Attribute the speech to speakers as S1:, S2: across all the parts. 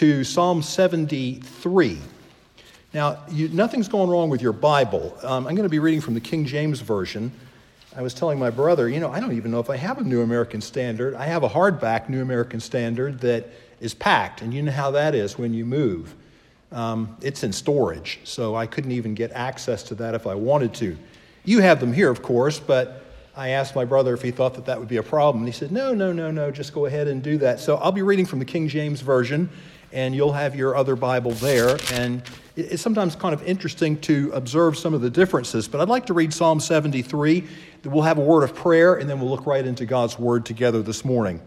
S1: to Psalm 73. Now, you, nothing's going wrong with your Bible. Um, I'm going to be reading from the King James Version. I was telling my brother, you know, I don't even know if I have a New American Standard. I have a hardback New American Standard that is packed, and you know how that is when you move. Um, it's in storage, so I couldn't even get access to that if I wanted to. You have them here, of course, but I asked my brother if he thought that that would be a problem. And he said, no, no, no, no, just go ahead and do that. So I'll be reading from the King James Version, and you'll have your other Bible there. And it's sometimes kind of interesting to observe some of the differences, but I'd like to read Psalm 73. We'll have a word of prayer, and then we'll look right into God's word together this morning.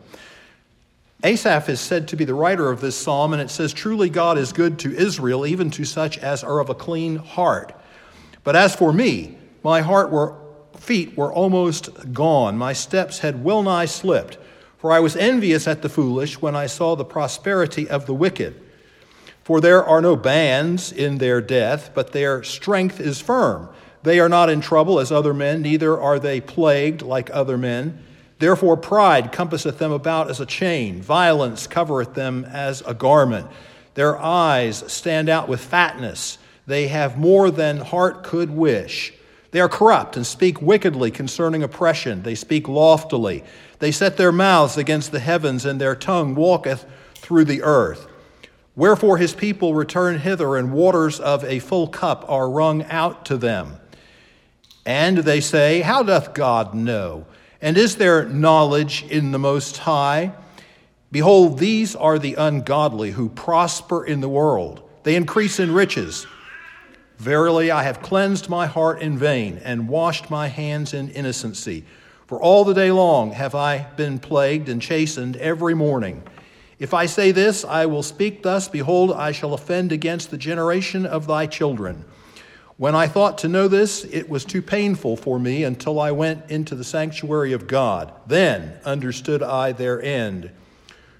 S1: Asaph is said to be the writer of this psalm, and it says, Truly God is good to Israel, even to such as are of a clean heart. But as for me, my heart were, feet were almost gone, my steps had well nigh slipped, for I was envious at the foolish when I saw the prosperity of the wicked. For there are no bands in their death, but their strength is firm. They are not in trouble as other men, neither are they plagued like other men. Therefore, pride compasseth them about as a chain, violence covereth them as a garment. Their eyes stand out with fatness. They have more than heart could wish. They are corrupt and speak wickedly concerning oppression. They speak loftily. They set their mouths against the heavens, and their tongue walketh through the earth. Wherefore his people return hither, and waters of a full cup are wrung out to them. And they say, How doth God know? And is there knowledge in the Most High? Behold, these are the ungodly who prosper in the world, they increase in riches. Verily, I have cleansed my heart in vain and washed my hands in innocency. For all the day long have I been plagued and chastened every morning. If I say this, I will speak thus Behold, I shall offend against the generation of thy children. When I thought to know this, it was too painful for me until I went into the sanctuary of God. Then understood I their end.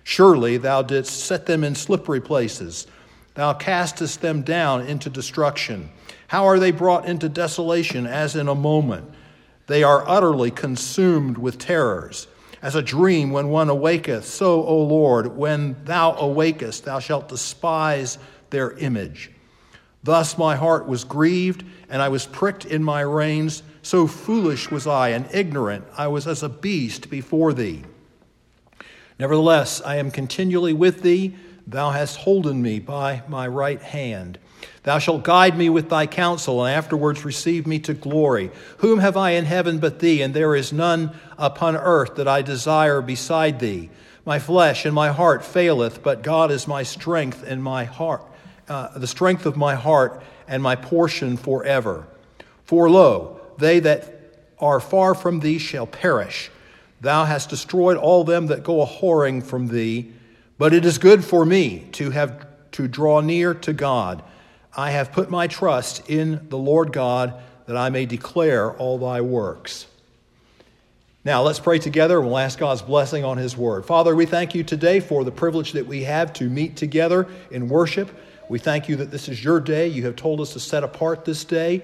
S1: Surely thou didst set them in slippery places. Thou castest them down into destruction. How are they brought into desolation as in a moment? They are utterly consumed with terrors. As a dream when one awaketh, so, O Lord, when thou awakest, thou shalt despise their image. Thus my heart was grieved, and I was pricked in my reins. So foolish was I and ignorant. I was as a beast before thee. Nevertheless, I am continually with thee. Thou hast holden me by my right hand. Thou shalt guide me with thy counsel, and afterwards receive me to glory. Whom have I in heaven but thee? And there is none upon earth that I desire beside thee. My flesh and my heart faileth, but God is my strength and my heart, uh, the strength of my heart and my portion forever. For lo, they that are far from thee shall perish. Thou hast destroyed all them that go a whoring from thee. But it is good for me to have to draw near to God. I have put my trust in the Lord God that I may declare all thy works. Now, let's pray together and we'll ask God's blessing on his word. Father, we thank you today for the privilege that we have to meet together in worship. We thank you that this is your day. You have told us to set apart this day.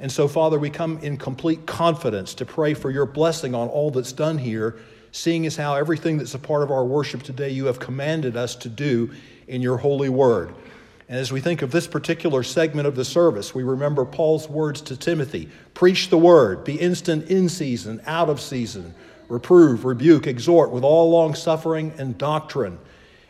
S1: And so, Father, we come in complete confidence to pray for your blessing on all that's done here, seeing as how everything that's a part of our worship today you have commanded us to do in your holy word. And as we think of this particular segment of the service, we remember Paul's words to Timothy Preach the word, be instant in season, out of season, reprove, rebuke, exhort with all long suffering and doctrine.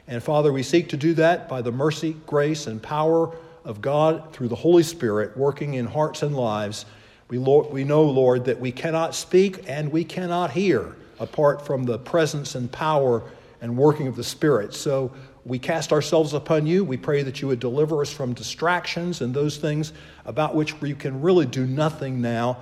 S1: And Father, we seek to do that by the mercy, grace, and power of God through the Holy Spirit working in hearts and lives. We, Lord, we know, Lord, that we cannot speak and we cannot hear apart from the presence and power and working of the Spirit. So we cast ourselves upon you. We pray that you would deliver us from distractions and those things about which we can really do nothing now,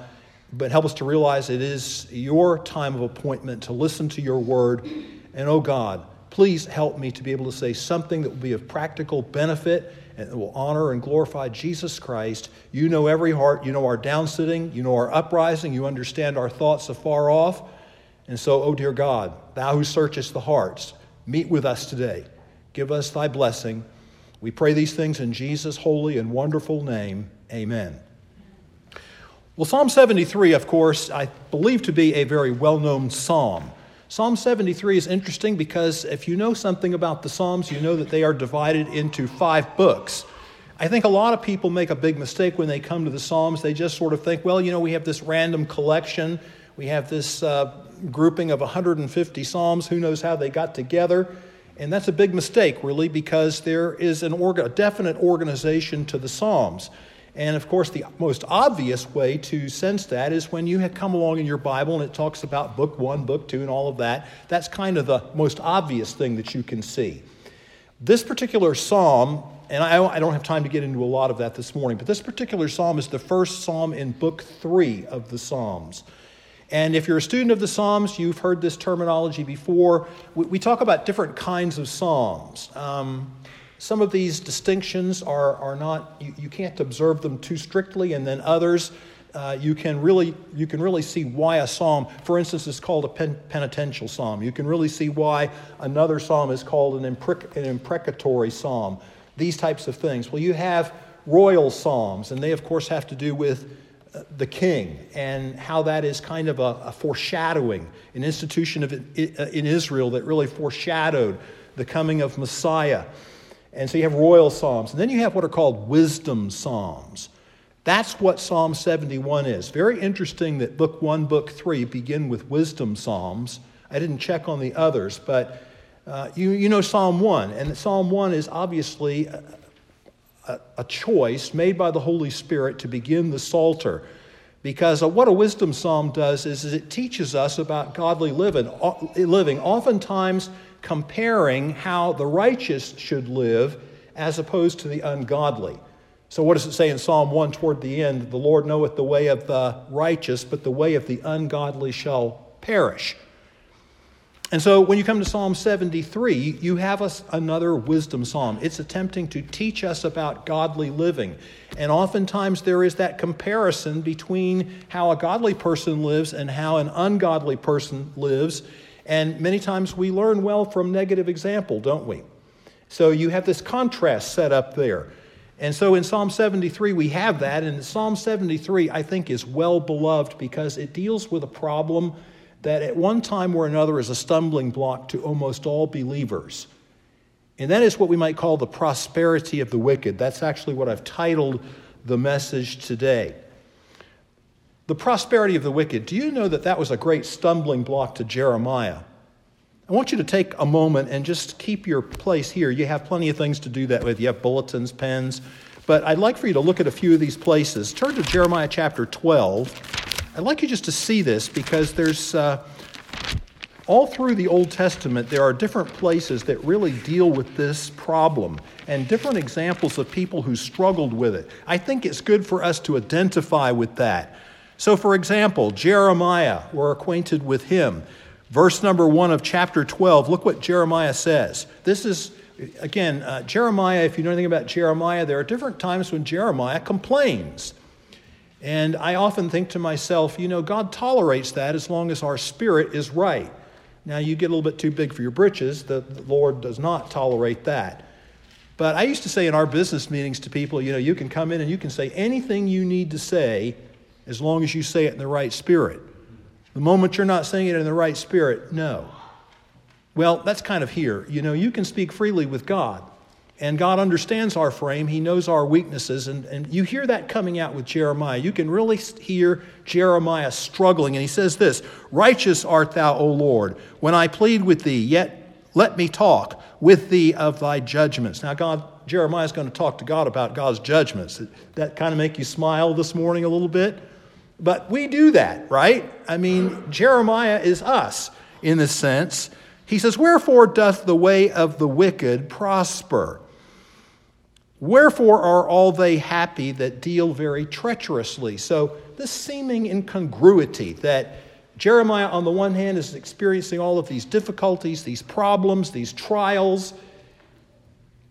S1: but help us to realize it is your time of appointment to listen to your word. And oh God, please help me to be able to say something that will be of practical benefit and will honor and glorify Jesus Christ. You know every heart. You know our downsitting. You know our uprising. You understand our thoughts afar off. And so, oh dear God, thou who searchest the hearts, meet with us today. Give us thy blessing. We pray these things in Jesus' holy and wonderful name. Amen. Well, Psalm 73, of course, I believe to be a very well known psalm. Psalm 73 is interesting because if you know something about the Psalms, you know that they are divided into five books. I think a lot of people make a big mistake when they come to the Psalms. They just sort of think, well, you know, we have this random collection, we have this uh, grouping of 150 Psalms, who knows how they got together. And that's a big mistake, really, because there is an orga- a definite organization to the Psalms. And of course, the most obvious way to sense that is when you come along in your Bible and it talks about book one, book two, and all of that. That's kind of the most obvious thing that you can see. This particular psalm, and I don't have time to get into a lot of that this morning, but this particular psalm is the first psalm in book three of the Psalms. And if you're a student of the Psalms, you've heard this terminology before. We, we talk about different kinds of psalms. Um, some of these distinctions are, are not, you, you can't observe them too strictly, and then others, uh, you, can really, you can really see why a psalm, for instance, is called a pen, penitential psalm. You can really see why another psalm is called an, imprec- an imprecatory psalm. These types of things. Well, you have royal psalms, and they, of course, have to do with the king and how that is kind of a, a foreshadowing, an institution of, in Israel that really foreshadowed the coming of Messiah. And so you have royal psalms. And then you have what are called wisdom psalms. That's what Psalm 71 is. Very interesting that book one, book three begin with wisdom psalms. I didn't check on the others, but uh, you, you know Psalm 1. And Psalm 1 is obviously a, a, choice made by the Holy Spirit to begin the Psalter. Because uh, what a wisdom psalm does is, is it teaches us about godly living. living. Oftentimes, comparing how the righteous should live as opposed to the ungodly. So, what does it say in Psalm 1 toward the end? The Lord knoweth the way of the righteous, but the way of the ungodly shall perish. And so, when you come to Psalm 73, you have us another wisdom psalm. It's attempting to teach us about godly living. And oftentimes, there is that comparison between how a godly person lives and how an ungodly person lives. And many times we learn well from negative example, don't we? So you have this contrast set up there. And so in Psalm 73, we have that. And Psalm 73, I think, is well beloved because it deals with a problem that at one time or another is a stumbling block to almost all believers. And that is what we might call the prosperity of the wicked. That's actually what I've titled the message today. The prosperity of the wicked. Do you know that that was a great stumbling block to Jeremiah? I want you to take a moment and just keep your place here. You have plenty of things to do that with. You have bulletins, pens. But I'd like for you to look at a few of these places. Turn to Jeremiah chapter 12. I'd like you just to see this because there's uh, all through the Old Testament, there are different places that really deal with this problem and different examples of people who struggled with it. I think it's good for us to identify with that. So, for example, Jeremiah, we're acquainted with him. Verse number one of chapter 12, look what Jeremiah says. This is, again, uh, Jeremiah, if you know anything about Jeremiah, there are different times when Jeremiah complains. And I often think to myself, you know, God tolerates that as long as our spirit is right. Now, you get a little bit too big for your britches, the, the Lord does not tolerate that. But I used to say in our business meetings to people, you know, you can come in and you can say anything you need to say as long as you say it in the right spirit. The moment you're not saying it in the right spirit, no. Well, that's kind of here. You know, you can speak freely with God, and God understands our frame. He knows our weaknesses, and, and you hear that coming out with Jeremiah. You can really hear Jeremiah struggling, and he says this Righteous art thou, O Lord, when I plead with thee, yet let me talk with thee of thy judgments. Now, God, Jeremiah is going to talk to God about God's judgments. That kind of make you smile this morning a little bit? But we do that, right? I mean, Jeremiah is us in this sense. He says, Wherefore doth the way of the wicked prosper? Wherefore are all they happy that deal very treacherously? So, this seeming incongruity that Jeremiah, on the one hand, is experiencing all of these difficulties, these problems, these trials.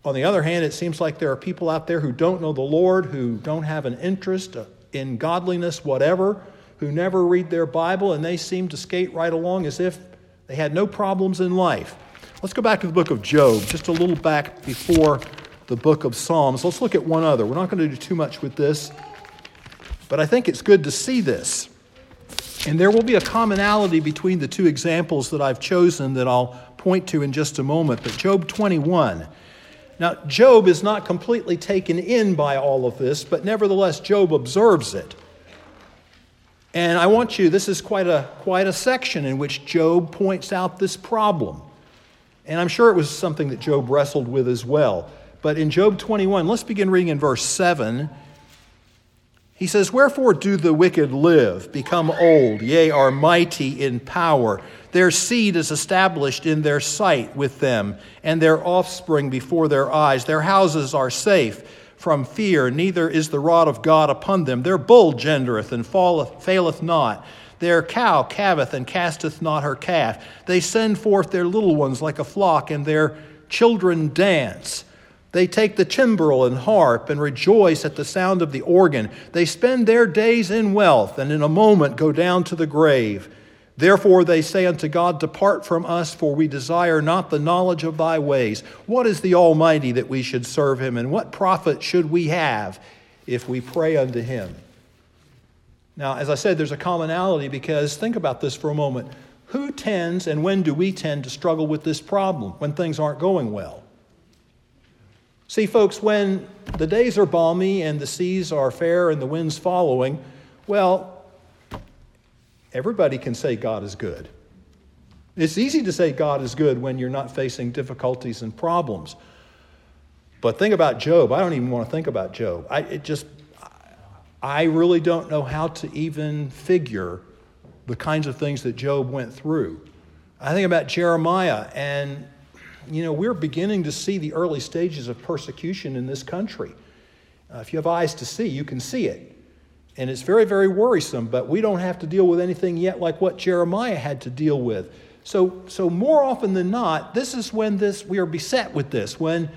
S1: On the other hand, it seems like there are people out there who don't know the Lord, who don't have an interest, in godliness, whatever, who never read their Bible and they seem to skate right along as if they had no problems in life. Let's go back to the book of Job, just a little back before the book of Psalms. Let's look at one other. We're not going to do too much with this, but I think it's good to see this. And there will be a commonality between the two examples that I've chosen that I'll point to in just a moment. But Job 21. Now, Job is not completely taken in by all of this, but nevertheless, Job observes it. And I want you, this is quite a, quite a section in which Job points out this problem. And I'm sure it was something that Job wrestled with as well. But in Job 21, let's begin reading in verse 7. He says, Wherefore do the wicked live, become old, yea, are mighty in power? Their seed is established in their sight with them, and their offspring before their eyes. Their houses are safe from fear, neither is the rod of God upon them. Their bull gendereth and falleth, faileth not. Their cow calveth and casteth not her calf. They send forth their little ones like a flock, and their children dance. They take the timbrel and harp and rejoice at the sound of the organ. They spend their days in wealth, and in a moment go down to the grave. Therefore they say unto God, Depart from us, for we desire not the knowledge of thy ways. What is the Almighty that we should serve him? And what profit should we have if we pray unto him? Now, as I said, there's a commonality because think about this for a moment. Who tends and when do we tend to struggle with this problem when things aren't going well? See, folks, when the days are balmy and the seas are fair and the wind's following, well, Everybody can say God is good. It's easy to say God is good when you're not facing difficulties and problems. But think about Job. I don't even want to think about Job. I it just I really don't know how to even figure the kinds of things that Job went through. I think about Jeremiah and you know, we're beginning to see the early stages of persecution in this country. Uh, if you have eyes to see, you can see it. And it's very, very worrisome, but we don't have to deal with anything yet like what Jeremiah had to deal with. So, so more often than not, this is when this we are beset with this, when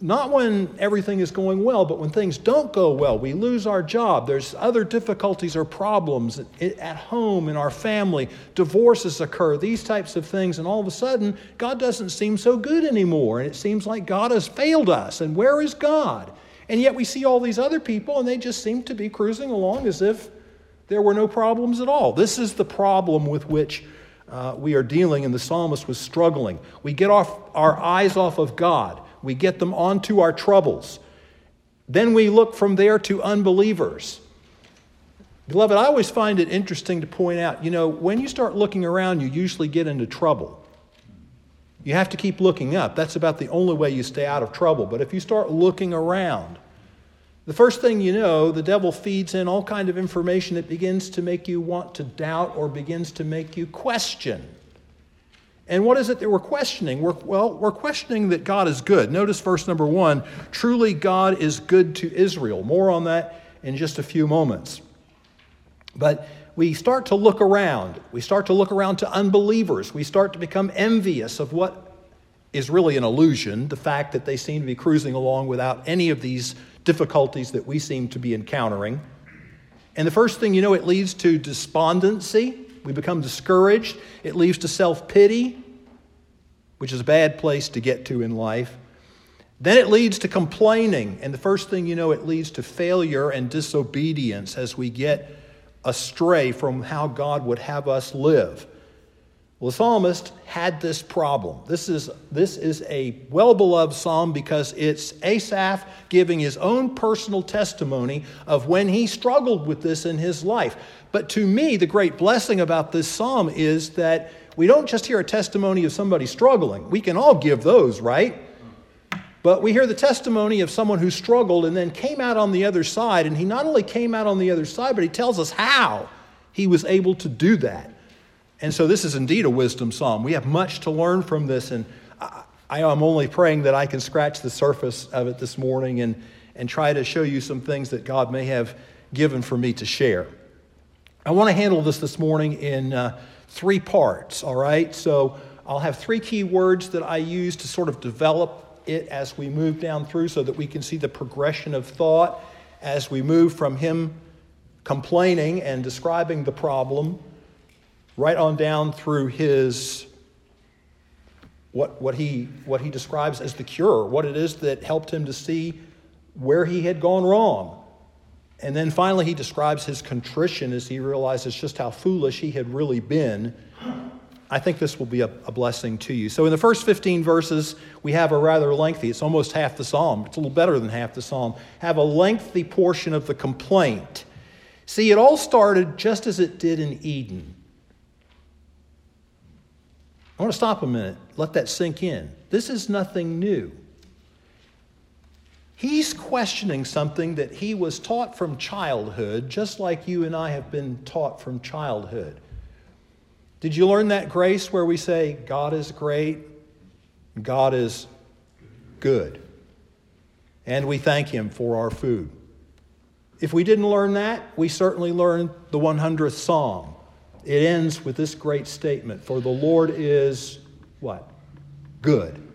S1: not when everything is going well, but when things don't go well, we lose our job, there's other difficulties or problems at home, in our family, divorces occur, these types of things, and all of a sudden, God doesn't seem so good anymore, and it seems like God has failed us. And where is God? And yet we see all these other people, and they just seem to be cruising along as if there were no problems at all. This is the problem with which uh, we are dealing, and the psalmist was struggling. We get off our eyes off of God, we get them onto our troubles. Then we look from there to unbelievers. Beloved, I always find it interesting to point out you know, when you start looking around, you usually get into trouble. You have to keep looking up. That's about the only way you stay out of trouble. But if you start looking around, the first thing you know, the devil feeds in all kind of information that begins to make you want to doubt or begins to make you question. And what is it that we're questioning? We're, well, we're questioning that God is good. Notice verse number one truly, God is good to Israel. More on that in just a few moments. But we start to look around. We start to look around to unbelievers. We start to become envious of what is really an illusion the fact that they seem to be cruising along without any of these difficulties that we seem to be encountering. And the first thing you know, it leads to despondency. We become discouraged. It leads to self pity, which is a bad place to get to in life. Then it leads to complaining. And the first thing you know, it leads to failure and disobedience as we get astray from how God would have us live. Well, the psalmist had this problem. This is, this is a well beloved psalm because it's Asaph giving his own personal testimony of when he struggled with this in his life. But to me, the great blessing about this psalm is that we don't just hear a testimony of somebody struggling. We can all give those, right? But we hear the testimony of someone who struggled and then came out on the other side. And he not only came out on the other side, but he tells us how he was able to do that. And so this is indeed a wisdom psalm. We have much to learn from this. And I, am only praying that I can scratch the surface of it this morning and, and try to show you some things that God may have given for me to share. I want to handle this this morning in uh, three parts, all right? So I'll have three key words that I use to sort of develop it as we move down through so that we can see the progression of thought as we move from him complaining and describing the problem right on down through his what, what, he, what he describes as the cure, what it is that helped him to see where he had gone wrong. And then finally, he describes his contrition as he realizes just how foolish he had really been. I think this will be a, a, blessing to you. So, in the first 15 verses, we have a rather lengthy, it's almost half the psalm, it's a little better than half the psalm, have a lengthy portion of the complaint. See, it all started just as it did in Eden. I want to stop a minute, let that sink in. This is nothing new. He's questioning something that he was taught from childhood, just like you and I have been taught from childhood. Did you learn that grace where we say, God is great, God is good, and we thank Him for our food? If we didn't learn that, we certainly learned the 100th Psalm. It ends with this great statement For the Lord is what? Good.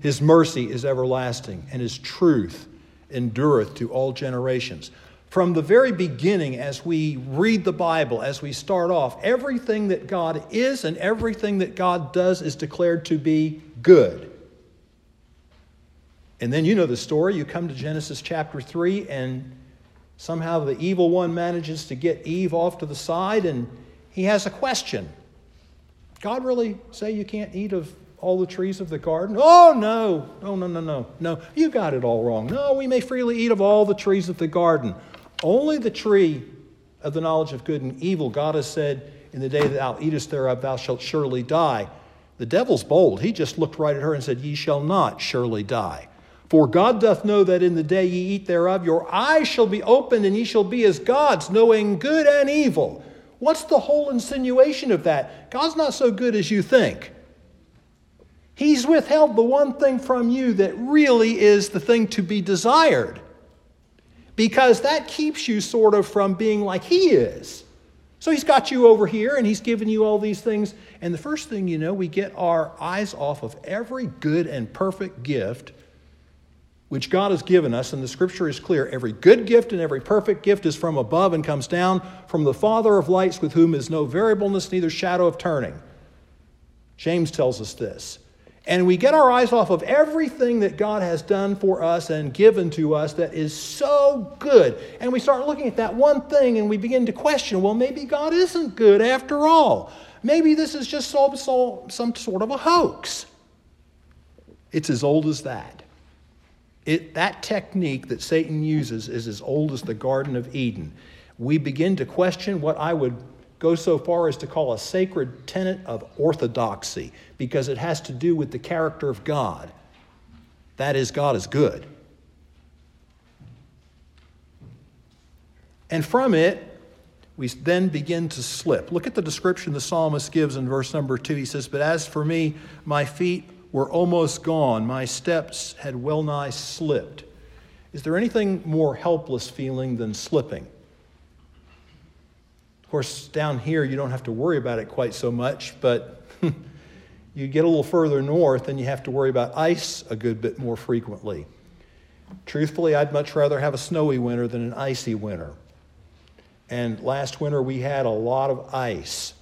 S1: His mercy is everlasting, and his truth endureth to all generations. From the very beginning, as we read the Bible, as we start off, everything that God is and everything that God does is declared to be good. And then you know the story. You come to Genesis chapter 3, and somehow the evil one manages to get Eve off to the side, and he has a question God really say you can't eat of all the trees of the garden? Oh, no. No, no, no, no. No, you got it all wrong. No, we may freely eat of all the trees of the garden. Only the tree of the knowledge of good and evil, God has said, in the day that thou eatest thereof, thou shalt surely die. The devil's bold. He just looked right at her and said, Ye shall not surely die. For God doth know that in the day ye eat thereof, your eyes shall be opened, and ye shall be as gods, knowing good and evil. What's the whole insinuation of that? God's not so good as you think. He's withheld the one thing from you that really is the thing to be desired. Because that keeps you sort of from being like He is. So He's got you over here and He's given you all these things. And the first thing you know, we get our eyes off of every good and perfect gift which God has given us, and the scripture is clear every good gift and every perfect gift is from above and comes down from the Father of lights, with whom is no variableness, neither shadow of turning. James tells us this. And we get our eyes off of everything that God has done for us and given to us that is so good. And we start looking at that one thing and we begin to question well, maybe God isn't good after all. Maybe this is just some, some sort of a hoax. It's as old as that. It, that technique that Satan uses is as old as the Garden of Eden. We begin to question what I would go so far as to call a sacred tenet of orthodoxy because it has to do with the character of God. That is, God is good. And from it, we then begin to slip. Look at the description the psalmist gives in verse number two. He says, But as for me, my feet were almost gone. My steps had well nigh slipped. Is there anything more helpless feeling than slipping? Of course, down here you don't have to worry about it quite so much, but you get a little further north and you have to worry about ice a good bit more frequently. Truthfully, I'd much rather have a snowy winter than an icy winter. And last winter we had a lot of ice.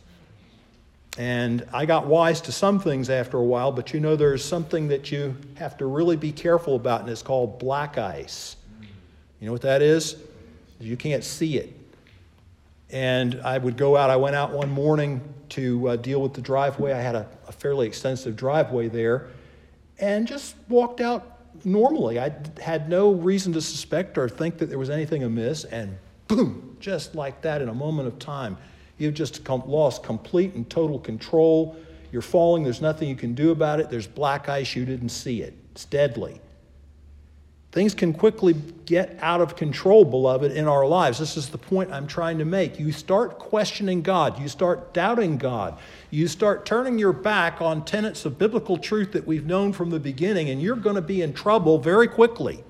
S1: And I got wise to some things after a while, but you know, there's something that you have to really be careful about, and it's called black ice. You know what that is? You can't see it. And I would go out, I went out one morning to uh, deal with the driveway. I had a, a fairly extensive driveway there, and just walked out normally. I had no reason to suspect or think that there was anything amiss, and boom, just like that in a moment of time You've just lost complete and total control. You're falling. There's nothing you can do about it. There's black ice. You didn't see it. It's deadly. Things can quickly get out of control, beloved, in our lives. This is the point I'm trying to make. You start questioning God. You start doubting God. You start turning your back on tenets of biblical truth that we've known from the beginning, and you're going to be in trouble very quickly.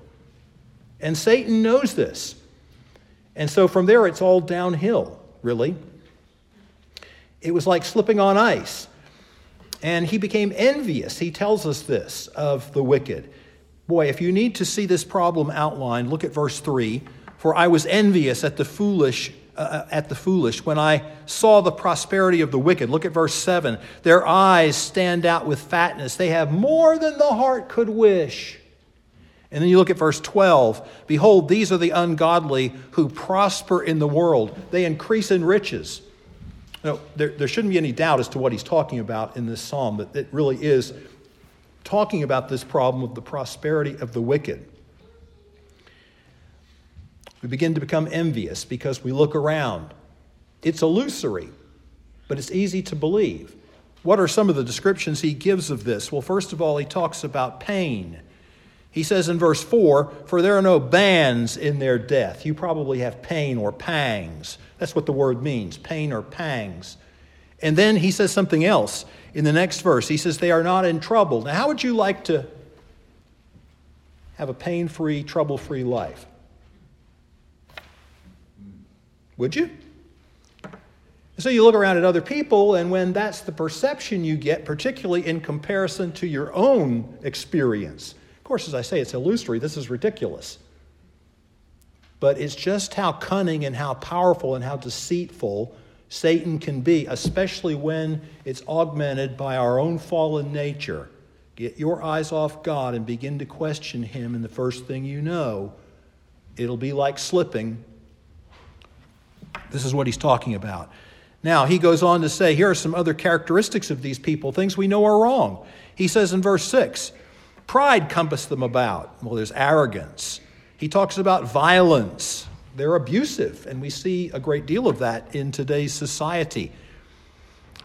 S1: And Satan knows this. And so from there, it's all downhill, really. It was like slipping on ice. And he became envious. He tells us this of the wicked. Boy, if you need to see this problem outlined, look at verse 3. For I was envious at the foolish uh, uh, at the foolish when I saw the prosperity of the wicked. Look at verse 7. Their eyes stand out with fatness. They have more than the heart could wish. And then you look at verse 12 Behold, these are the ungodly who prosper in the world, they increase in riches. No, there, there shouldn't be any doubt as to what he's talking about in this psalm, that it really is talking about this problem of the prosperity of the wicked. We begin to become envious because we look around. It's illusory, but it's easy to believe. What are some of the descriptions he gives of this? Well, first of all, he talks about pain. He says in verse 4 For there are no bands in their death. You probably have pain or pangs. That's what the word means pain or pangs. And then he says something else in the next verse. He says, They are not in trouble. Now, how would you like to have a pain free, trouble free life? Would you? So you look around at other people, and when that's the perception you get, particularly in comparison to your own experience, of course, as I say, it's illusory. This is ridiculous. But it's just how cunning and how powerful and how deceitful Satan can be, especially when it's augmented by our own fallen nature. Get your eyes off God and begin to question Him, and the first thing you know, it'll be like slipping. This is what he's talking about. Now, he goes on to say, here are some other characteristics of these people, things we know are wrong. He says in verse 6 pride compassed them about. Well, there's arrogance. He talks about violence. They're abusive, and we see a great deal of that in today's society.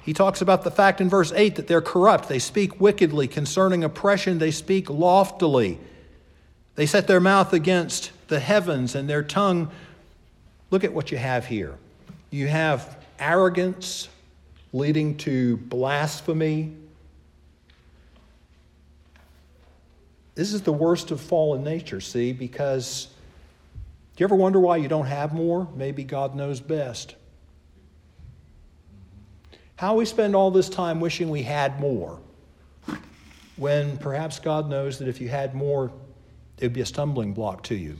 S1: He talks about the fact in verse 8 that they're corrupt. They speak wickedly. Concerning oppression, they speak loftily. They set their mouth against the heavens, and their tongue. Look at what you have here. You have arrogance leading to blasphemy. This is the worst of fallen nature, see, because do you ever wonder why you don't have more? Maybe God knows best. How we spend all this time wishing we had more, when perhaps God knows that if you had more, it would be a stumbling block to you.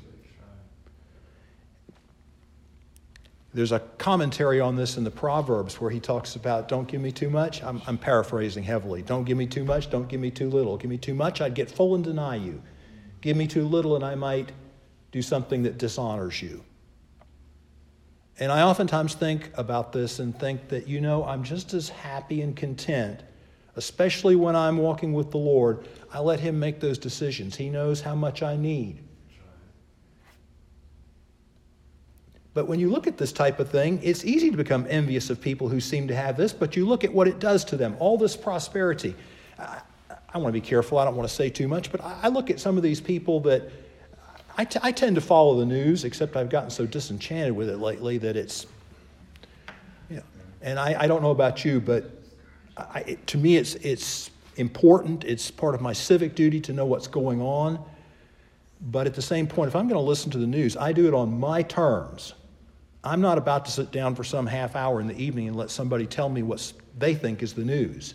S1: There's a commentary on this in the Proverbs where he talks about don't give me too much. I'm, I'm, paraphrasing heavily. Don't give me too much, don't give me too little. Give me too much, I'd get full and deny you. Give me too little, and I might do something that dishonors you. And I oftentimes think about this and think that, you know, I'm just as happy and content, especially when I'm walking with the Lord. I let Him make those decisions. He knows how much I need. But when you look at this type of thing, it's easy to become envious of people who seem to have this, but you look at what it does to them, all this prosperity. I, I want to be careful, I don't want to say too much, but I, I look at some of these people that I, t- I tend to follow the news, except I've gotten so disenchanted with it lately that it's, you know, and I, I don't know about you, but I, it, to me it's, it's important. It's part of my civic duty to know what's going on. But at the same point, if I'm going to listen to the news, I do it on my terms. I'm not about to sit down for some half hour in the evening and let somebody tell me what they think is the news.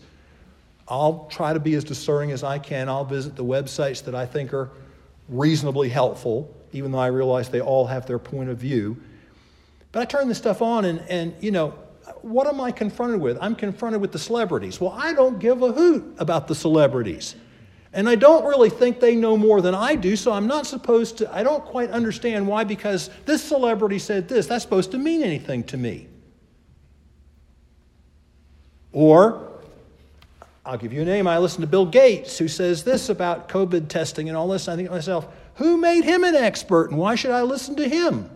S1: I'll try to be as discerning as I can. I'll visit the websites that I think are reasonably helpful, even though I realize they all have their point of view. But I turn this stuff on, and, and you know, what am I confronted with? I'm confronted with the celebrities. Well, I don't give a hoot about the celebrities. And I don't really think they know more than I do, so I'm not supposed to, I don't quite understand why, because this celebrity said this. That's supposed to mean anything to me. Or, I'll give you a name. I listen to Bill Gates, who says this about COVID testing and all this. I think to myself, who made him an expert, and why should I listen to him?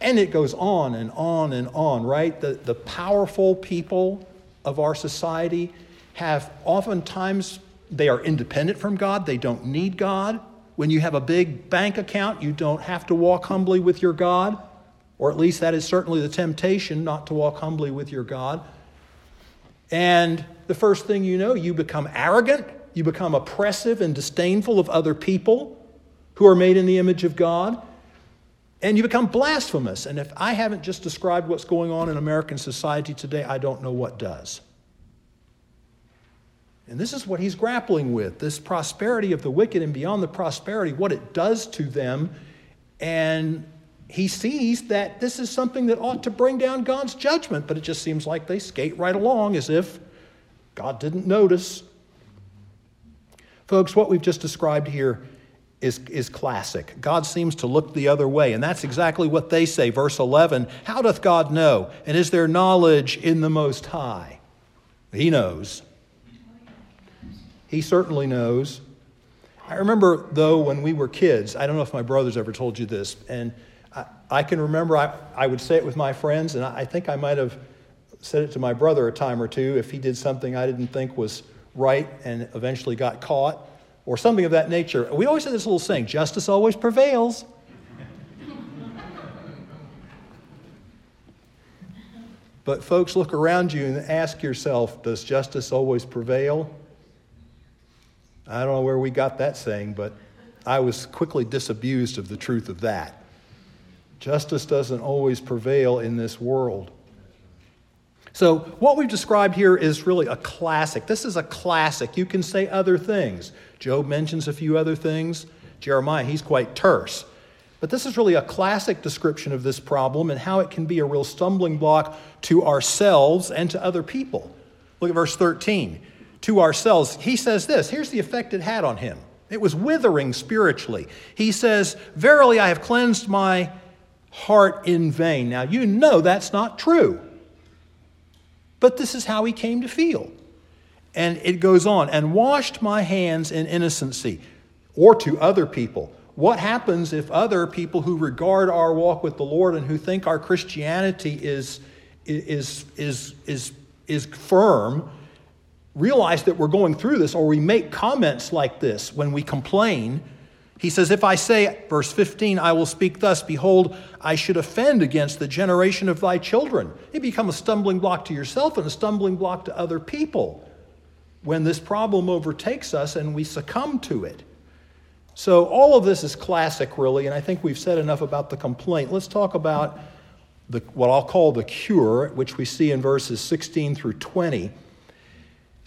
S1: And it goes on and on and on, right? The, the powerful people of our society have oftentimes they are independent from God, they don't need God. When you have a big bank account, you don't have to walk humbly with your God, or at least that is certainly the temptation not to walk humbly with your God. And the first thing you know, you become arrogant, you become oppressive and disdainful of other people who are made in the image of God, and you become blasphemous. And if I haven't just described what's going on in American society today, I don't know what does. And this is what he's grappling with this prosperity of the wicked and beyond the prosperity, what it does to them. And he sees that this is something that ought to bring down God's judgment, but it just seems like they skate right along as if God didn't notice. Folks, what we've just described here is, is classic. God seems to look the other way, and that's exactly what they say. Verse 11 How doth God know? And is there knowledge in the Most High? He knows. He certainly knows. I remember, though, when we were kids, I don't know if my brothers ever told you this, and I, can remember I, I would say it with my friends, and I, I think I might have said it to my brother a time or two if he did something I didn't think was right and eventually got caught or something of that nature. We always say this little saying justice always prevails. but, folks, look around you and ask yourself does justice always prevail? I don't know where we got that saying, but I was quickly disabused of the truth of that. Justice doesn't always prevail in this world. So, what we've described here is really a classic. This is a classic. You can say other things. Job mentions a few other things. Jeremiah, he's quite terse. But this is really a classic description of this problem and how it can be a real stumbling block to ourselves and to other people. Look at verse 13. To ourselves, he says this here's the effect it had on him. It was withering spiritually. He says, Verily, I have cleansed my heart in vain. Now, you know that's not true. But this is how he came to feel. And it goes on, and washed my hands in innocency, or to other people. What happens if other people who regard our walk with the Lord and who think our Christianity is, is, is, is, is firm realize that we're going through this, or we make comments like this when we complain? He says, If I say, verse 15, I will speak thus, behold, I should offend against the generation of thy children. You become a stumbling block to yourself and a stumbling block to other people when this problem overtakes us and we succumb to it. So, all of this is classic, really, and I think we've said enough about the complaint. Let's talk about the, what I'll call the cure, which we see in verses 16 through 20.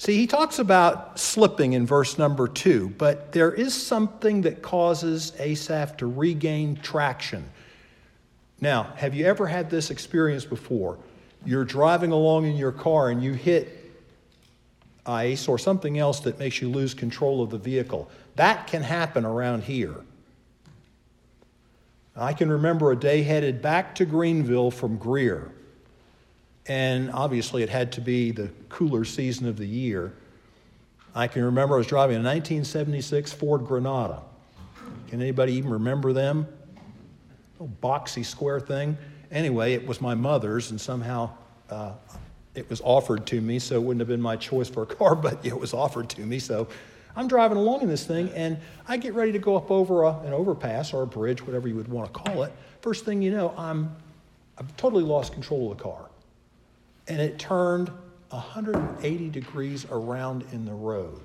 S1: See, he talks about slipping in verse number two, but there is something that causes Asaph to regain traction. Now, have you ever had this experience before? You're driving along in your car and you hit ice or something else that makes you lose control of the vehicle. That can happen around here. I can remember a day headed back to Greenville from Greer. And obviously, it had to be the cooler season of the year. I can remember I was driving a 1976 Ford Granada. Can anybody even remember them? A boxy square thing. Anyway, it was my mother's, and somehow uh, it was offered to me, so it wouldn't have been my choice for a car, but it was offered to me. So I'm driving along in this thing, and I get ready to go up over a, an overpass or a bridge, whatever you would want to call it. First thing you know, I'm I've totally lost control of the car and it turned 180 degrees around in the road.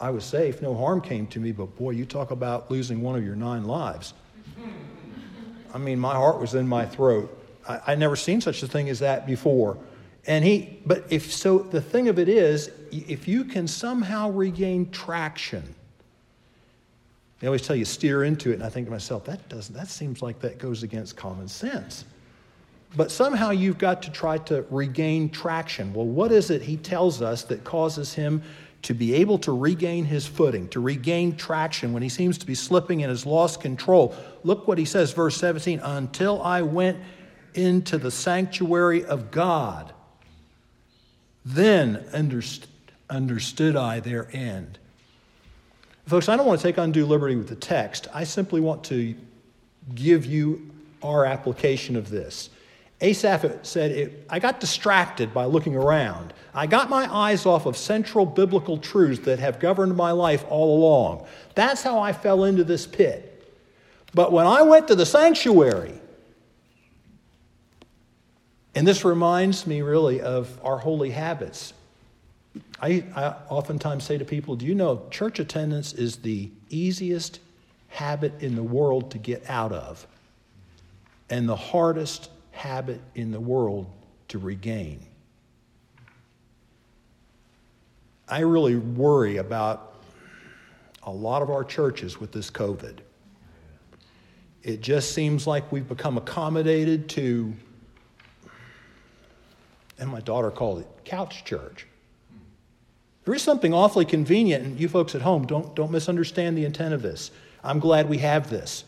S1: I was safe, no harm came to me, but boy, you talk about losing one of your nine lives. I mean, my heart was in my throat. I, I never seen such a thing as that before. And he, but if so, the thing of it is, if you can somehow regain traction, they always tell you steer into it, and I think to myself, that doesn't, that seems like that goes against common sense. But somehow you've got to try to regain traction. Well, what is it he tells us that causes him to be able to regain his footing, to regain traction when he seems to be slipping and has lost control? Look what he says, verse 17 until I went into the sanctuary of God, then underst- understood I their end. Folks, I don't want to take undue liberty with the text. I simply want to give you our application of this. Asaph said, I got distracted by looking around. I got my eyes off of central biblical truths that have governed my life all along. That's how I fell into this pit. But when I went to the sanctuary, and this reminds me really of our holy habits. I, I oftentimes say to people, Do you know church attendance is the easiest habit in the world to get out of and the hardest habit in the world to regain. I really worry about a lot of our churches with this COVID. It just seems like we've become accommodated to, and my daughter called it couch church. There is something awfully convenient, and you folks at home, don't, don't misunderstand the intent of this. I'm glad we have this.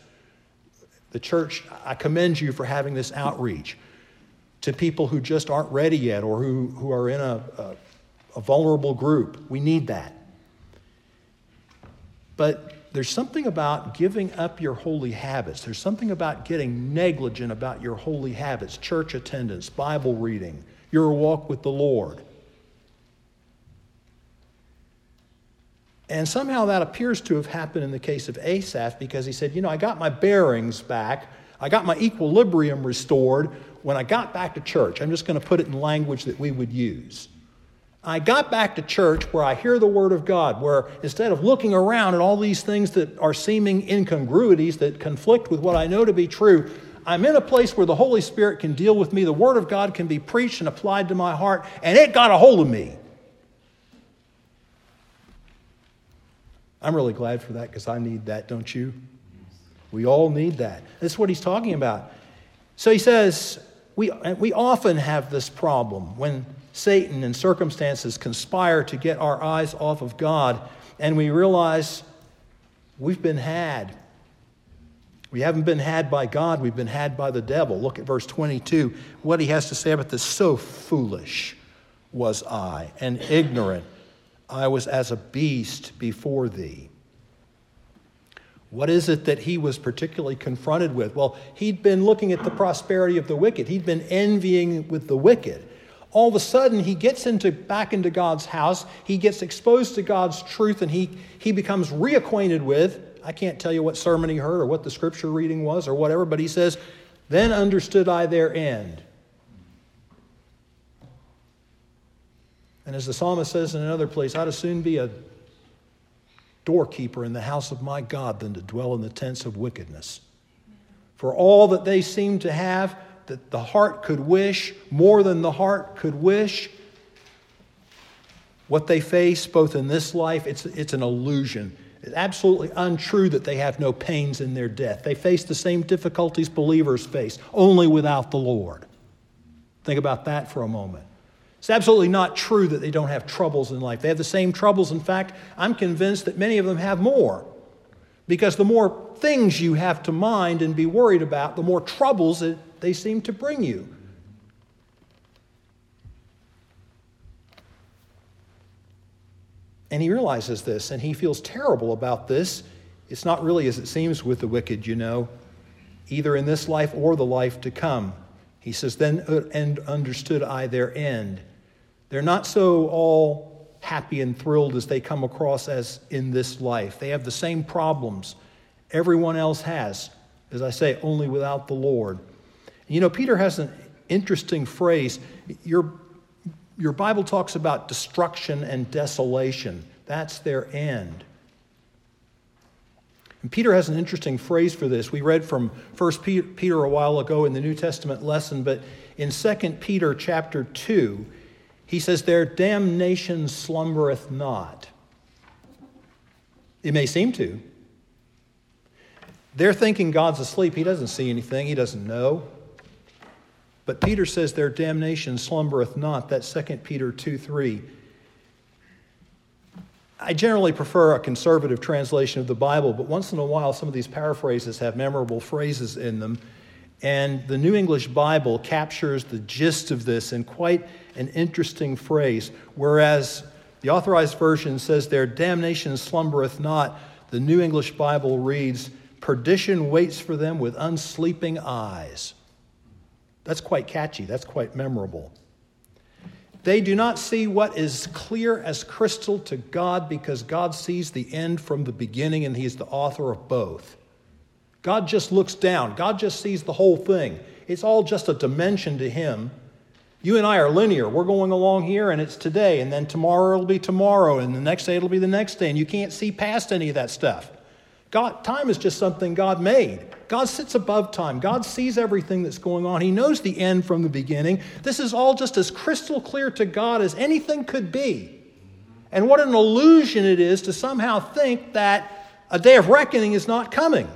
S1: The church, I commend you for having this outreach to people who just aren't ready yet or who, who are in a, a, a vulnerable group. We need that. But there's something about giving up your holy habits. There's something about getting negligent about your holy habits, church attendance, Bible reading, your walk with the Lord. And somehow that appears to have happened in the case of Asaph because he said, You know, I got my bearings back, I got my equilibrium restored when I got back to church. I'm just going to put it in language that we would use. I got back to church where I hear the Word of God, where instead of looking around at all these things that are seeming incongruities that conflict with what I know to be true, I'm in a place where the Holy Spirit can deal with me. The Word of God can be preached and applied to my heart, and it got a hold of me. I'm really glad for that because I need that, don't you? We all need that. That's what he's talking about. So he says, we, we often have this problem when Satan and circumstances conspire to get our eyes off of God, and we realize we've been had. We haven't been had by God, we've been had by the devil. Look at verse 22. What he has to say about this so foolish was I, and ignorant. I was as a beast before thee. What is it that he was particularly confronted with? Well, he'd been looking at the prosperity of the wicked. He'd been envying with the wicked all of a sudden he gets into back into God's house, he gets exposed to God's truth, and he, he becomes reacquainted with. I can't tell you what sermon he heard or what the scripture reading was or whatever, but he says, Then understood I their end. And as the psalmist says in another place, I'd as soon be a doorkeeper in the house of my God than to dwell in the tents of wickedness. For all that they seem to have, that the heart could wish, more than the heart could wish. What they face, both in this life, it's, it's an illusion. It's absolutely untrue that they have no pains in their death. They face the same difficulties believers face, only without the Lord. Think about that for a moment. It's absolutely not true that they don't have troubles in life. They have the same troubles. In fact, I'm convinced that many of them have more. Because the more things you have to mind and be worried about, the more troubles it they seem to bring you. And he realizes this and he feels terrible about this. It's not really as it seems with the wicked, you know, either in this life or the life to come. He says, Then uh, and understood I their end. They're not so all happy and thrilled as they come across as in this life. They have the same problems everyone else has, as I say, only without the Lord. You know, Peter has an interesting phrase. Your, your Bible talks about destruction and desolation, that's their end. And Peter has an interesting phrase for this. We read from 1 Peter a while ago in the New Testament lesson, but in 2 Peter chapter 2, he says, Their damnation slumbereth not. It may seem to. They're thinking God's asleep. He doesn't see anything, he doesn't know. But Peter says their damnation slumbereth not. That's 2 Peter 2 3. I generally prefer a conservative translation of the Bible, but once in a while, some of these paraphrases have memorable phrases in them. And the New English Bible captures the gist of this in quite an interesting phrase. Whereas the authorized version says, Their damnation slumbereth not, the New English Bible reads, Perdition waits for them with unsleeping eyes. That's quite catchy, that's quite memorable. They do not see what is clear as crystal to God because God sees the end from the beginning and He's the author of both. God just looks down, God just sees the whole thing. It's all just a dimension to Him. You and I are linear. We're going along here and it's today, and then tomorrow it'll be tomorrow, and the next day it'll be the next day, and you can't see past any of that stuff. God, time is just something God made. God sits above time. God sees everything that's going on. He knows the end from the beginning. This is all just as crystal clear to God as anything could be. And what an illusion it is to somehow think that a day of reckoning is not coming.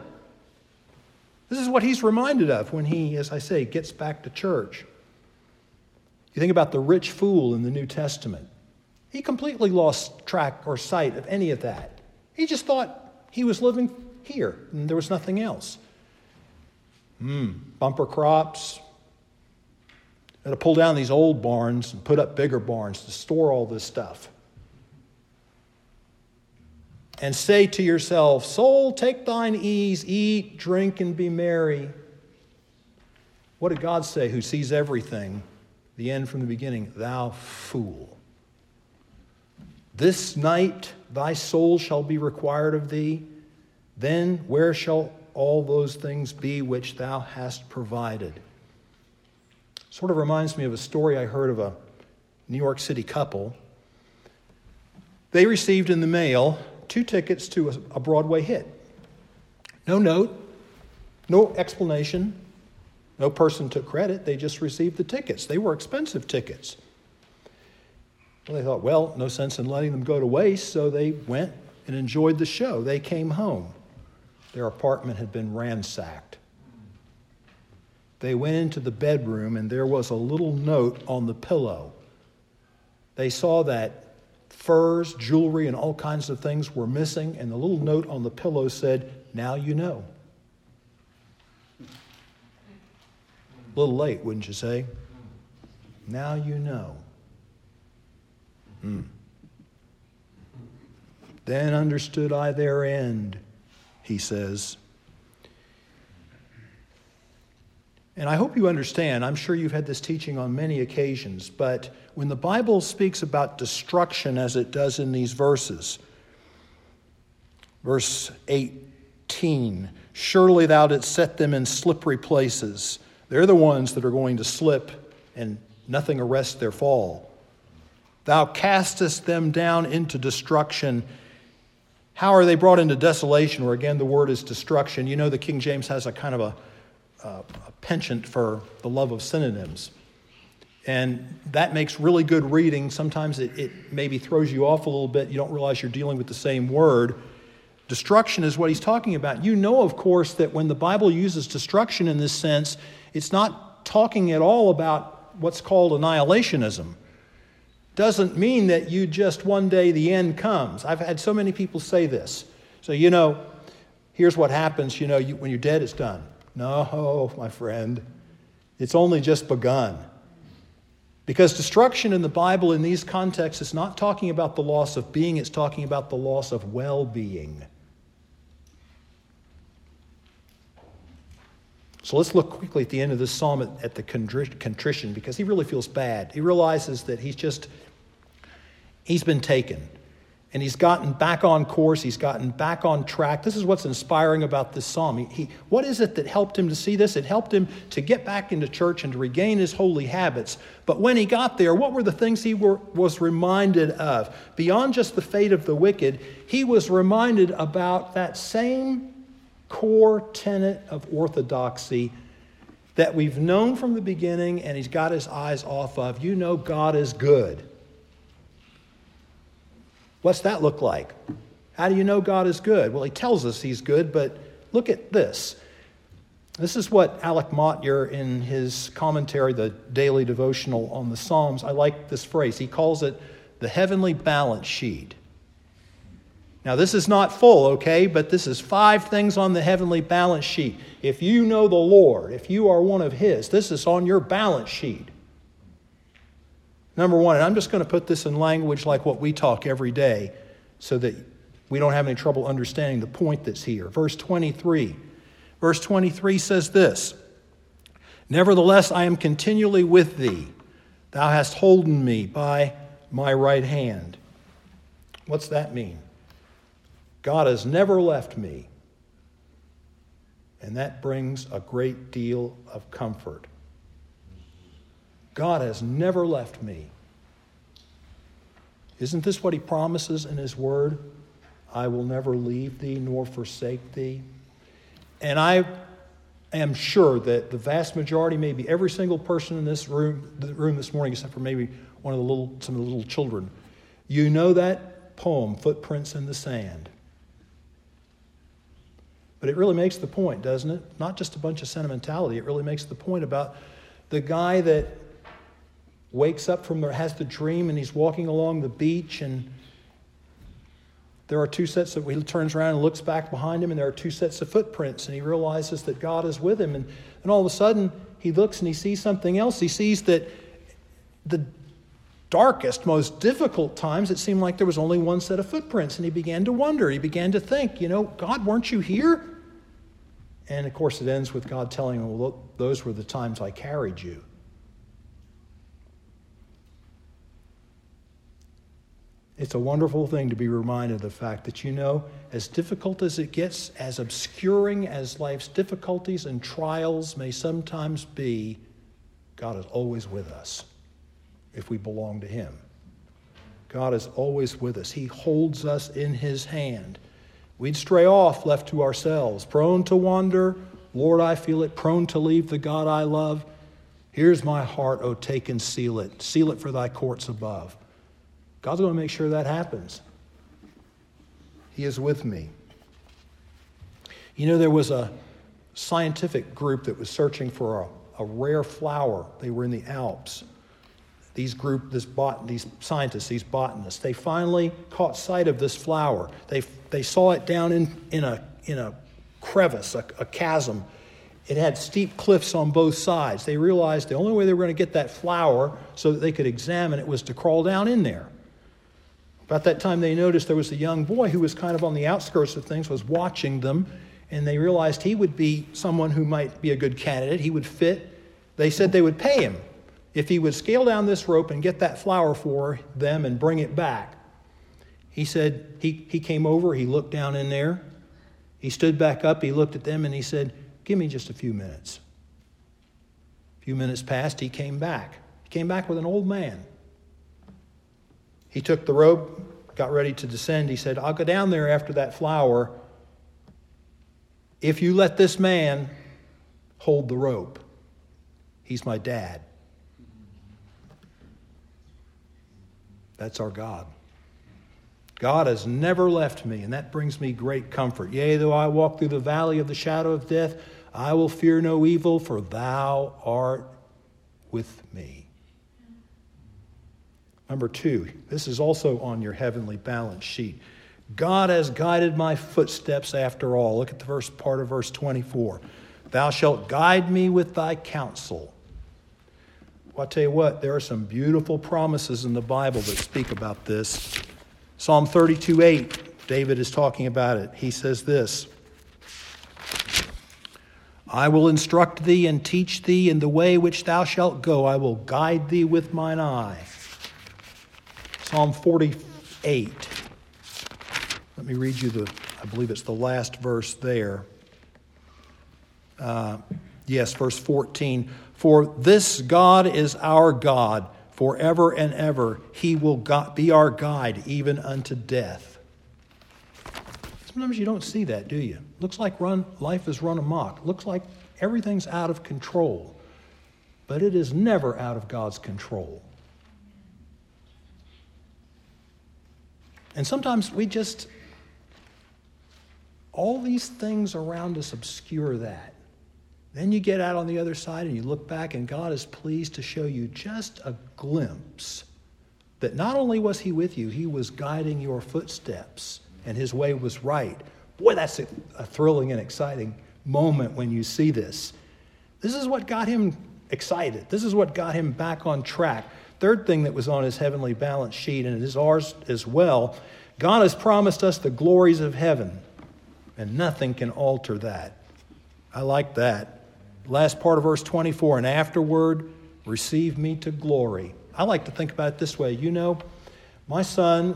S1: This is what he's reminded of when he, as I say, gets back to church. You think about the rich fool in the New Testament. He completely lost track or sight of any of that. He just thought he was living here and there was nothing else. Hmm, bumper crops. Got to pull down these old barns and put up bigger barns to store all this stuff. And say to yourself, Soul, take thine ease, eat, drink, and be merry. What did God say, who sees everything, the end from the beginning? Thou fool. This night thy soul shall be required of thee. Then where shall all those things be which thou hast provided? Sort of reminds me of a story I heard of a New York City couple. They received in the mail two tickets to a Broadway hit. No note, no explanation, no person took credit, they just received the tickets. They were expensive tickets. They thought, well, no sense in letting them go to waste, so they went and enjoyed the show. They came home. Their apartment had been ransacked. They went into the bedroom, and there was a little note on the pillow. They saw that furs, jewelry, and all kinds of things were missing, and the little note on the pillow said, Now you know. A little late, wouldn't you say? Now you know. Hmm. Then understood I their end, he says. And I hope you understand, I'm sure you've had this teaching on many occasions, but when the Bible speaks about destruction as it does in these verses, verse 18, surely thou didst set them in slippery places. They're the ones that are going to slip and nothing arrests their fall. Thou castest them down into destruction. How are they brought into desolation? Where again, the word is destruction. You know, the King James has a kind of a, a penchant for the love of synonyms. And that makes really good reading. Sometimes it, it maybe throws you off a little bit. You don't realize you're dealing with the same word. Destruction is what he's talking about. You know, of course, that when the Bible uses destruction in this sense, it's not talking at all about what's called annihilationism. Doesn't mean that you just one day the end comes. I've had so many people say this. So, you know, here's what happens, you know, you, when you're dead, it's done. No, my friend, it's only just begun. Because destruction in the Bible in these contexts is not talking about the loss of being, it's talking about the loss of well being. So let's look quickly at the end of this psalm at, at the contrition because he really feels bad. He realizes that he's just, he's been taken and he's gotten back on course. He's gotten back on track. This is what's inspiring about this psalm. He, he, what is it that helped him to see this? It helped him to get back into church and to regain his holy habits. But when he got there, what were the things he were, was reminded of? Beyond just the fate of the wicked, he was reminded about that same core tenet of orthodoxy that we've known from the beginning and he's got his eyes off of. You know, God is good. What's that look like? How do you know God is good? Well, he tells us he's good, but look at this. This is what Alec Motyer, in his commentary, the daily devotional on the Psalms, I like this phrase. He calls it the heavenly balance sheet. Now, this is not full, okay, but this is five things on the heavenly balance sheet. If you know the Lord, if you are one of His, this is on your balance sheet. Number one, and I'm just going to put this in language like what we talk every day so that we don't have any trouble understanding the point that's here. Verse 23. Verse 23 says this Nevertheless, I am continually with thee. Thou hast holden me by my right hand. What's that mean? God has never left me. And that brings a great deal of comfort. God has never left me. Isn't this what he promises in his word? I will never leave thee nor forsake thee. And I am sure that the vast majority, maybe every single person in this room, room this morning, except for maybe one of the little, some of the little children, you know that poem, Footprints in the Sand. But it really makes the point, doesn't it? Not just a bunch of sentimentality. It really makes the point about the guy that wakes up from the, has the dream, and he's walking along the beach, and there are two sets of, he turns around and looks back behind him, and there are two sets of footprints, and he realizes that God is with him. And, and all of a sudden, he looks and he sees something else. He sees that the darkest, most difficult times, it seemed like there was only one set of footprints. And he began to wonder. He began to think, you know, God, weren't you here? And of course, it ends with God telling him, well, those were the times I carried you. It's a wonderful thing to be reminded of the fact that, you know, as difficult as it gets, as obscuring as life's difficulties and trials may sometimes be, God is always with us if we belong to Him. God is always with us, He holds us in His hand. We'd stray off left to ourselves, prone to wander. Lord, I feel it, prone to leave the God I love. Here's my heart, O take and seal it. Seal it for thy courts above. God's going to make sure that happens. He is with me. You know, there was a scientific group that was searching for a, a rare flower. They were in the Alps. These group, this bot, these scientists, these botanists, they finally caught sight of this flower. They, they saw it down in, in, a, in a crevice, a, a chasm. It had steep cliffs on both sides. They realized the only way they were going to get that flower so that they could examine it was to crawl down in there. About that time, they noticed there was a young boy who was kind of on the outskirts of things, was watching them, and they realized he would be someone who might be a good candidate. He would fit. They said they would pay him if he would scale down this rope and get that flower for them and bring it back. He said he, he came over, he looked down in there, he stood back up, he looked at them, and he said, Give me just a few minutes. A few minutes passed, he came back. He came back with an old man. He took the rope, got ready to descend. He said, I'll go down there after that flower if you let this man hold the rope. He's my dad. That's our God. God has never left me, and that brings me great comfort. Yea, though I walk through the valley of the shadow of death, I will fear no evil, for thou art with me. Number two, this is also on your heavenly balance sheet. God has guided my footsteps after all. Look at the first part of verse 24. Thou shalt guide me with thy counsel. Well, I tell you what, there are some beautiful promises in the Bible that speak about this. Psalm 32 8, David is talking about it. He says this I will instruct thee and teach thee in the way which thou shalt go. I will guide thee with mine eye. Psalm 48. Let me read you the, I believe it's the last verse there. Uh, yes, verse 14. For this God is our God forever and ever. He will be our guide even unto death. Sometimes you don't see that, do you? Looks like run, life is run amok. Looks like everything's out of control. But it is never out of God's control. And sometimes we just, all these things around us obscure that. Then you get out on the other side and you look back, and God is pleased to show you just a glimpse that not only was He with you, He was guiding your footsteps, and His way was right. Boy, that's a, a thrilling and exciting moment when you see this. This is what got him excited. This is what got him back on track. Third thing that was on his heavenly balance sheet, and it is ours as well God has promised us the glories of heaven, and nothing can alter that. I like that. Last part of verse 24, and afterward, receive me to glory. I like to think about it this way. You know, my son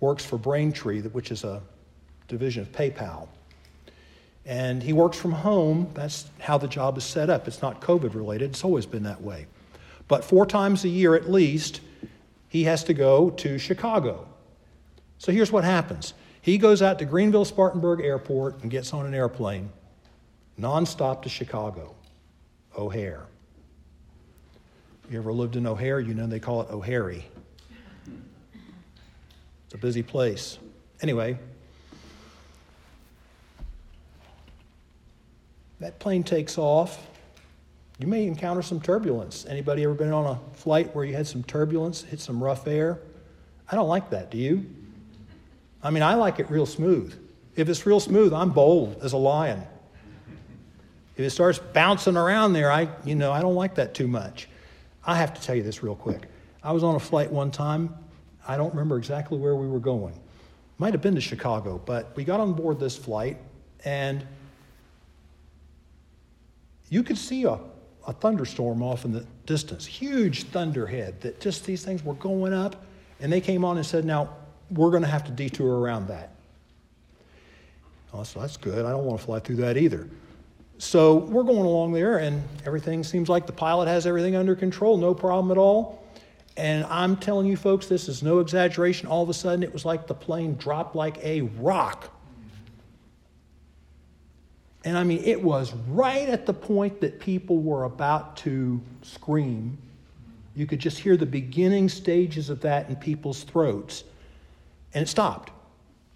S1: works for Braintree, which is a division of PayPal. And he works from home. That's how the job is set up. It's not COVID related, it's always been that way. But four times a year at least, he has to go to Chicago. So here's what happens he goes out to Greenville Spartanburg Airport and gets on an airplane nonstop to Chicago, O'Hare. You ever lived in O'Hare? You know they call it O'Hare. It's a busy place. Anyway, that plane takes off You may encounter some turbulence. Anybody ever been on a flight where you had some turbulence, hit some rough air? I don't like that, do you? I mean, I like it real smooth. If it's real smooth, I'm bold as a lion. If it starts bouncing around there, I, you know, I don't like that too much. I have to tell you this real quick. I was on a flight one time. I don't remember exactly where we were going. Might have been to Chicago, but we got on board this flight and you could see a, a thunderstorm off in the distance, huge thunderhead that just these things were going up. And they came on and said, Now, we're going to have to detour around that. Oh, so that's good. I don't want to fly through that either. So we're going along there, and everything seems like the pilot has everything under control, no problem at all. And I'm telling you, folks, this is no exaggeration. All of a sudden, it was like the plane dropped like a rock. And I mean, it was right at the point that people were about to scream. You could just hear the beginning stages of that in people's throats. And it stopped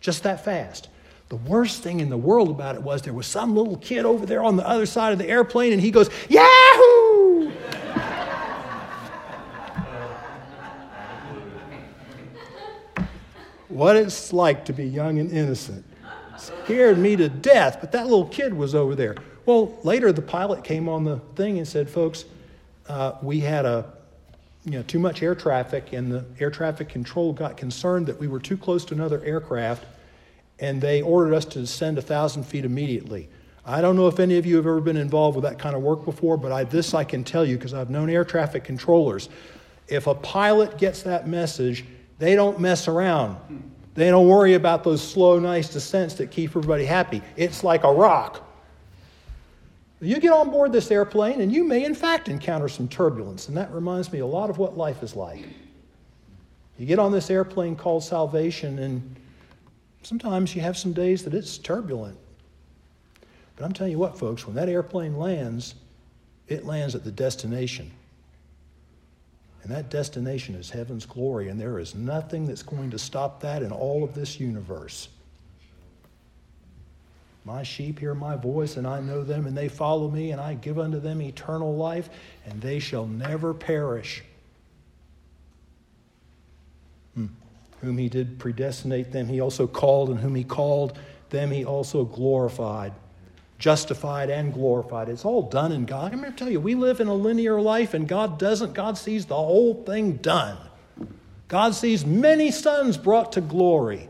S1: just that fast. The worst thing in the world about it was there was some little kid over there on the other side of the airplane, and he goes, Yahoo! what it's like to be young and innocent. Scared me to death, but that little kid was over there. Well, later the pilot came on the thing and said, folks, uh, we had a you know, too much air traffic, and the air traffic control got concerned that we were too close to another aircraft and they ordered us to descend a thousand feet immediately. I don't know if any of you have ever been involved with that kind of work before, but I, this I can tell you because I've known air traffic controllers. If a pilot gets that message, they don't mess around. They don't worry about those slow, nice descents that keep everybody happy. It's like a rock. You get on board this airplane, and you may, in fact, encounter some turbulence. And that reminds me a lot of what life is like. You get on this airplane called salvation, and Sometimes you have some days that it's turbulent. But I'm telling you what, folks, when that airplane lands, it lands at the destination. And that destination is heaven's glory, and there is nothing that's going to stop that in all of this universe. My sheep hear my voice, and I know them, and they follow me, and I give unto them eternal life, and they shall never perish. Hmm whom he did predestinate them, he also called, and whom he called, them he also glorified. Justified and glorified. It's all done in God. I'm going to tell you, we live in a linear life, and God doesn't. God sees the whole thing done. God sees many sons brought to glory.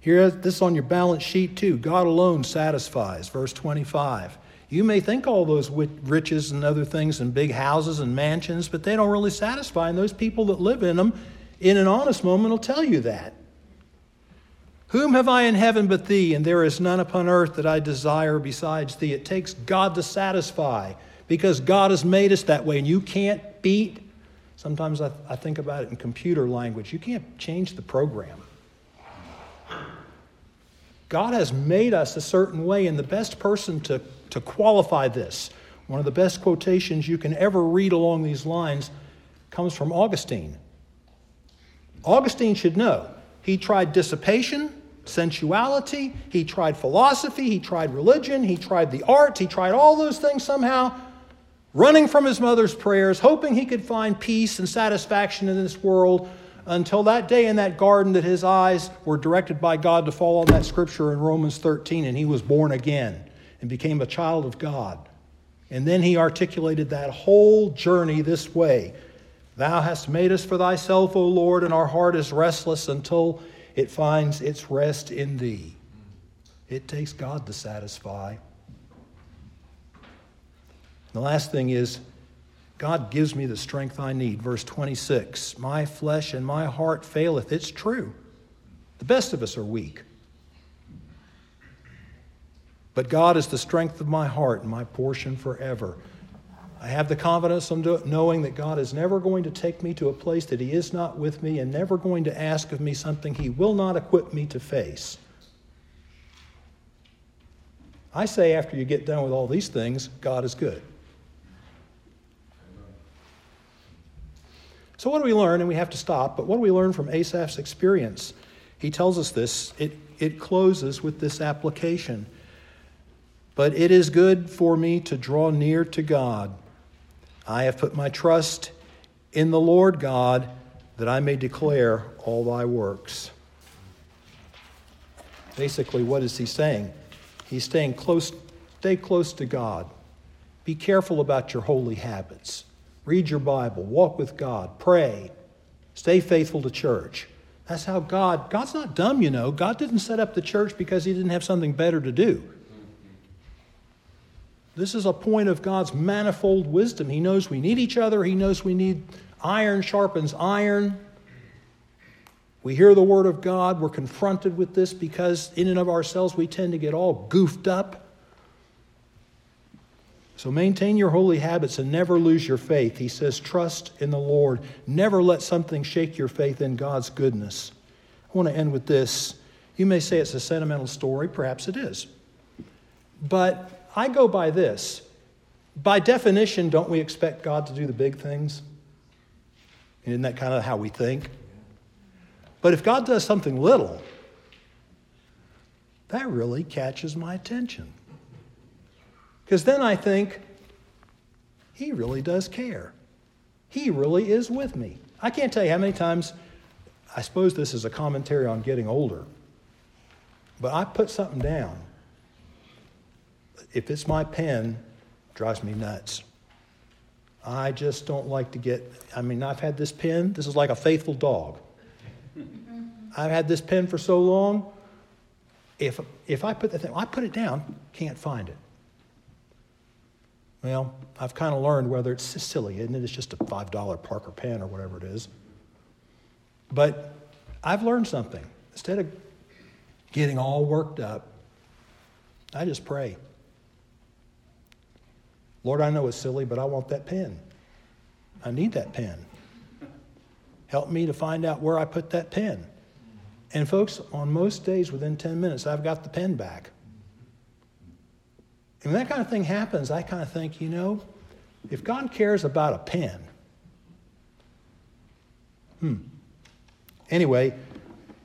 S1: Here, this on your balance sheet too. God alone satisfies. Verse 25. You may think all those riches and other things and big houses and mansions, but they don't really satisfy. And those people that live in them, in an honest moment, will tell you that. Whom have I in heaven but thee? And there is none upon earth that I desire besides thee. It takes God to satisfy because God has made us that way, and you can't beat. Sometimes I, I think about it in computer language. You can't change the program. God has made us a certain way, and the best person to to qualify this. One of the best quotations you can ever read along these lines comes from Augustine. Augustine should know. He tried dissipation, sensuality, he tried philosophy, he tried religion, he tried the arts, he tried all those things somehow, running from his mother's prayers, hoping he could find peace and satisfaction in this world until that day in that garden that his eyes were directed by God to fall on that scripture in Romans 13 and he was born again and became a child of God. And then he articulated that whole journey this way. Thou hast made us for thyself, O Lord, and our heart is restless until it finds its rest in thee. It takes God to satisfy. The last thing is, God gives me the strength I need. Verse 26 My flesh and my heart faileth. It's true. The best of us are weak. But God is the strength of my heart and my portion forever. I have the confidence of knowing that God is never going to take me to a place that He is not with me and never going to ask of me something He will not equip me to face. I say, after you get done with all these things, God is good. So, what do we learn? And we have to stop, but what do we learn from Asaph's experience? He tells us this. It, it closes with this application. But it is good for me to draw near to God. I have put my trust in the Lord God that I may declare all thy works. Basically, what is he saying? He's staying close, stay close to God. Be careful about your holy habits. Read your Bible, walk with God, pray, stay faithful to church. That's how God, God's not dumb, you know. God didn't set up the church because he didn't have something better to do. This is a point of God's manifold wisdom. He knows we need each other, He knows we need iron sharpens iron. We hear the word of God, we're confronted with this because, in and of ourselves, we tend to get all goofed up. So maintain your holy habits and never lose your faith. He says, trust in the Lord. Never let something shake your faith in God's goodness. I want to end with this. You may say it's a sentimental story, perhaps it is. But I go by this. By definition, don't we expect God to do the big things? Isn't that kind of how we think? But if God does something little, that really catches my attention. Because then I think, he really does care. He really is with me. I can't tell you how many times, I suppose this is a commentary on getting older, but I put something down. If it's my pen, drives me nuts. I just don't like to get, I mean, I've had this pen, this is like a faithful dog. I've had this pen for so long. If, if I put the thing, I put it down, can't find it. Well, I've kind of learned whether it's silly, isn't it? It's just a $5 Parker pen or whatever it is. But I've learned something. Instead of getting all worked up, I just pray. Lord, I know it's silly, but I want that pen. I need that pen. Help me to find out where I put that pen. And, folks, on most days within 10 minutes, I've got the pen back. And when that kind of thing happens, I kind of think, you know, if God cares about a pen, hmm. Anyway,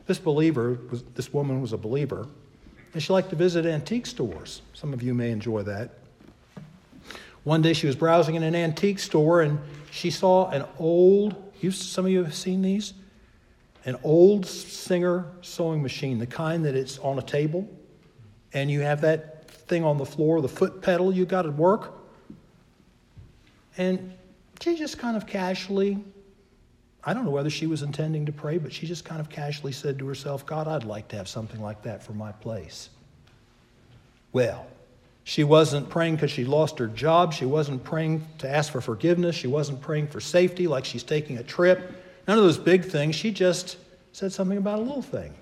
S1: this believer, was, this woman was a believer, and she liked to visit antique stores. Some of you may enjoy that. One day she was browsing in an antique store and she saw an old, you, some of you have seen these? An old Singer sewing machine, the kind that it's on a table and you have that thing on the floor, the foot pedal you got to work. And she just kind of casually, I don't know whether she was intending to pray, but she just kind of casually said to herself, God, I'd like to have something like that for my place. Well, she wasn't praying because she lost her job. She wasn't praying to ask for forgiveness. She wasn't praying for safety like she's taking a trip. None of those big things. She just said something about a little thing.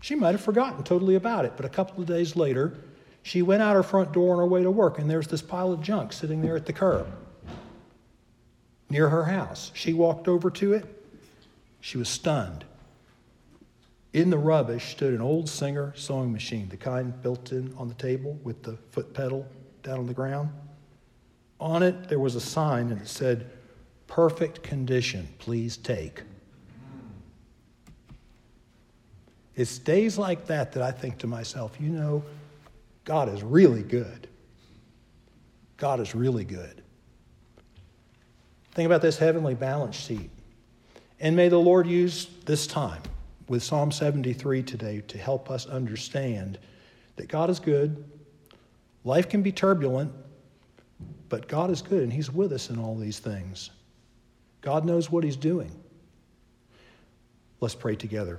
S1: She might have forgotten totally about it, but a couple of days later, she went out her front door on her way to work, and there's this pile of junk sitting there at the curb near her house. She walked over to it. She was stunned. In the rubbish stood an old Singer sewing machine, the kind built in on the table with the foot pedal down on the ground. On it, there was a sign and it said, Perfect condition, please take. It's days like that that I think to myself, you know, God is really good. God is really good. Think about this heavenly balance sheet. And may the Lord use this time with Psalm 73 today to help us understand that God is good. Life can be turbulent, but God is good and He's with us in all these things. God knows what He's doing. Let's pray together.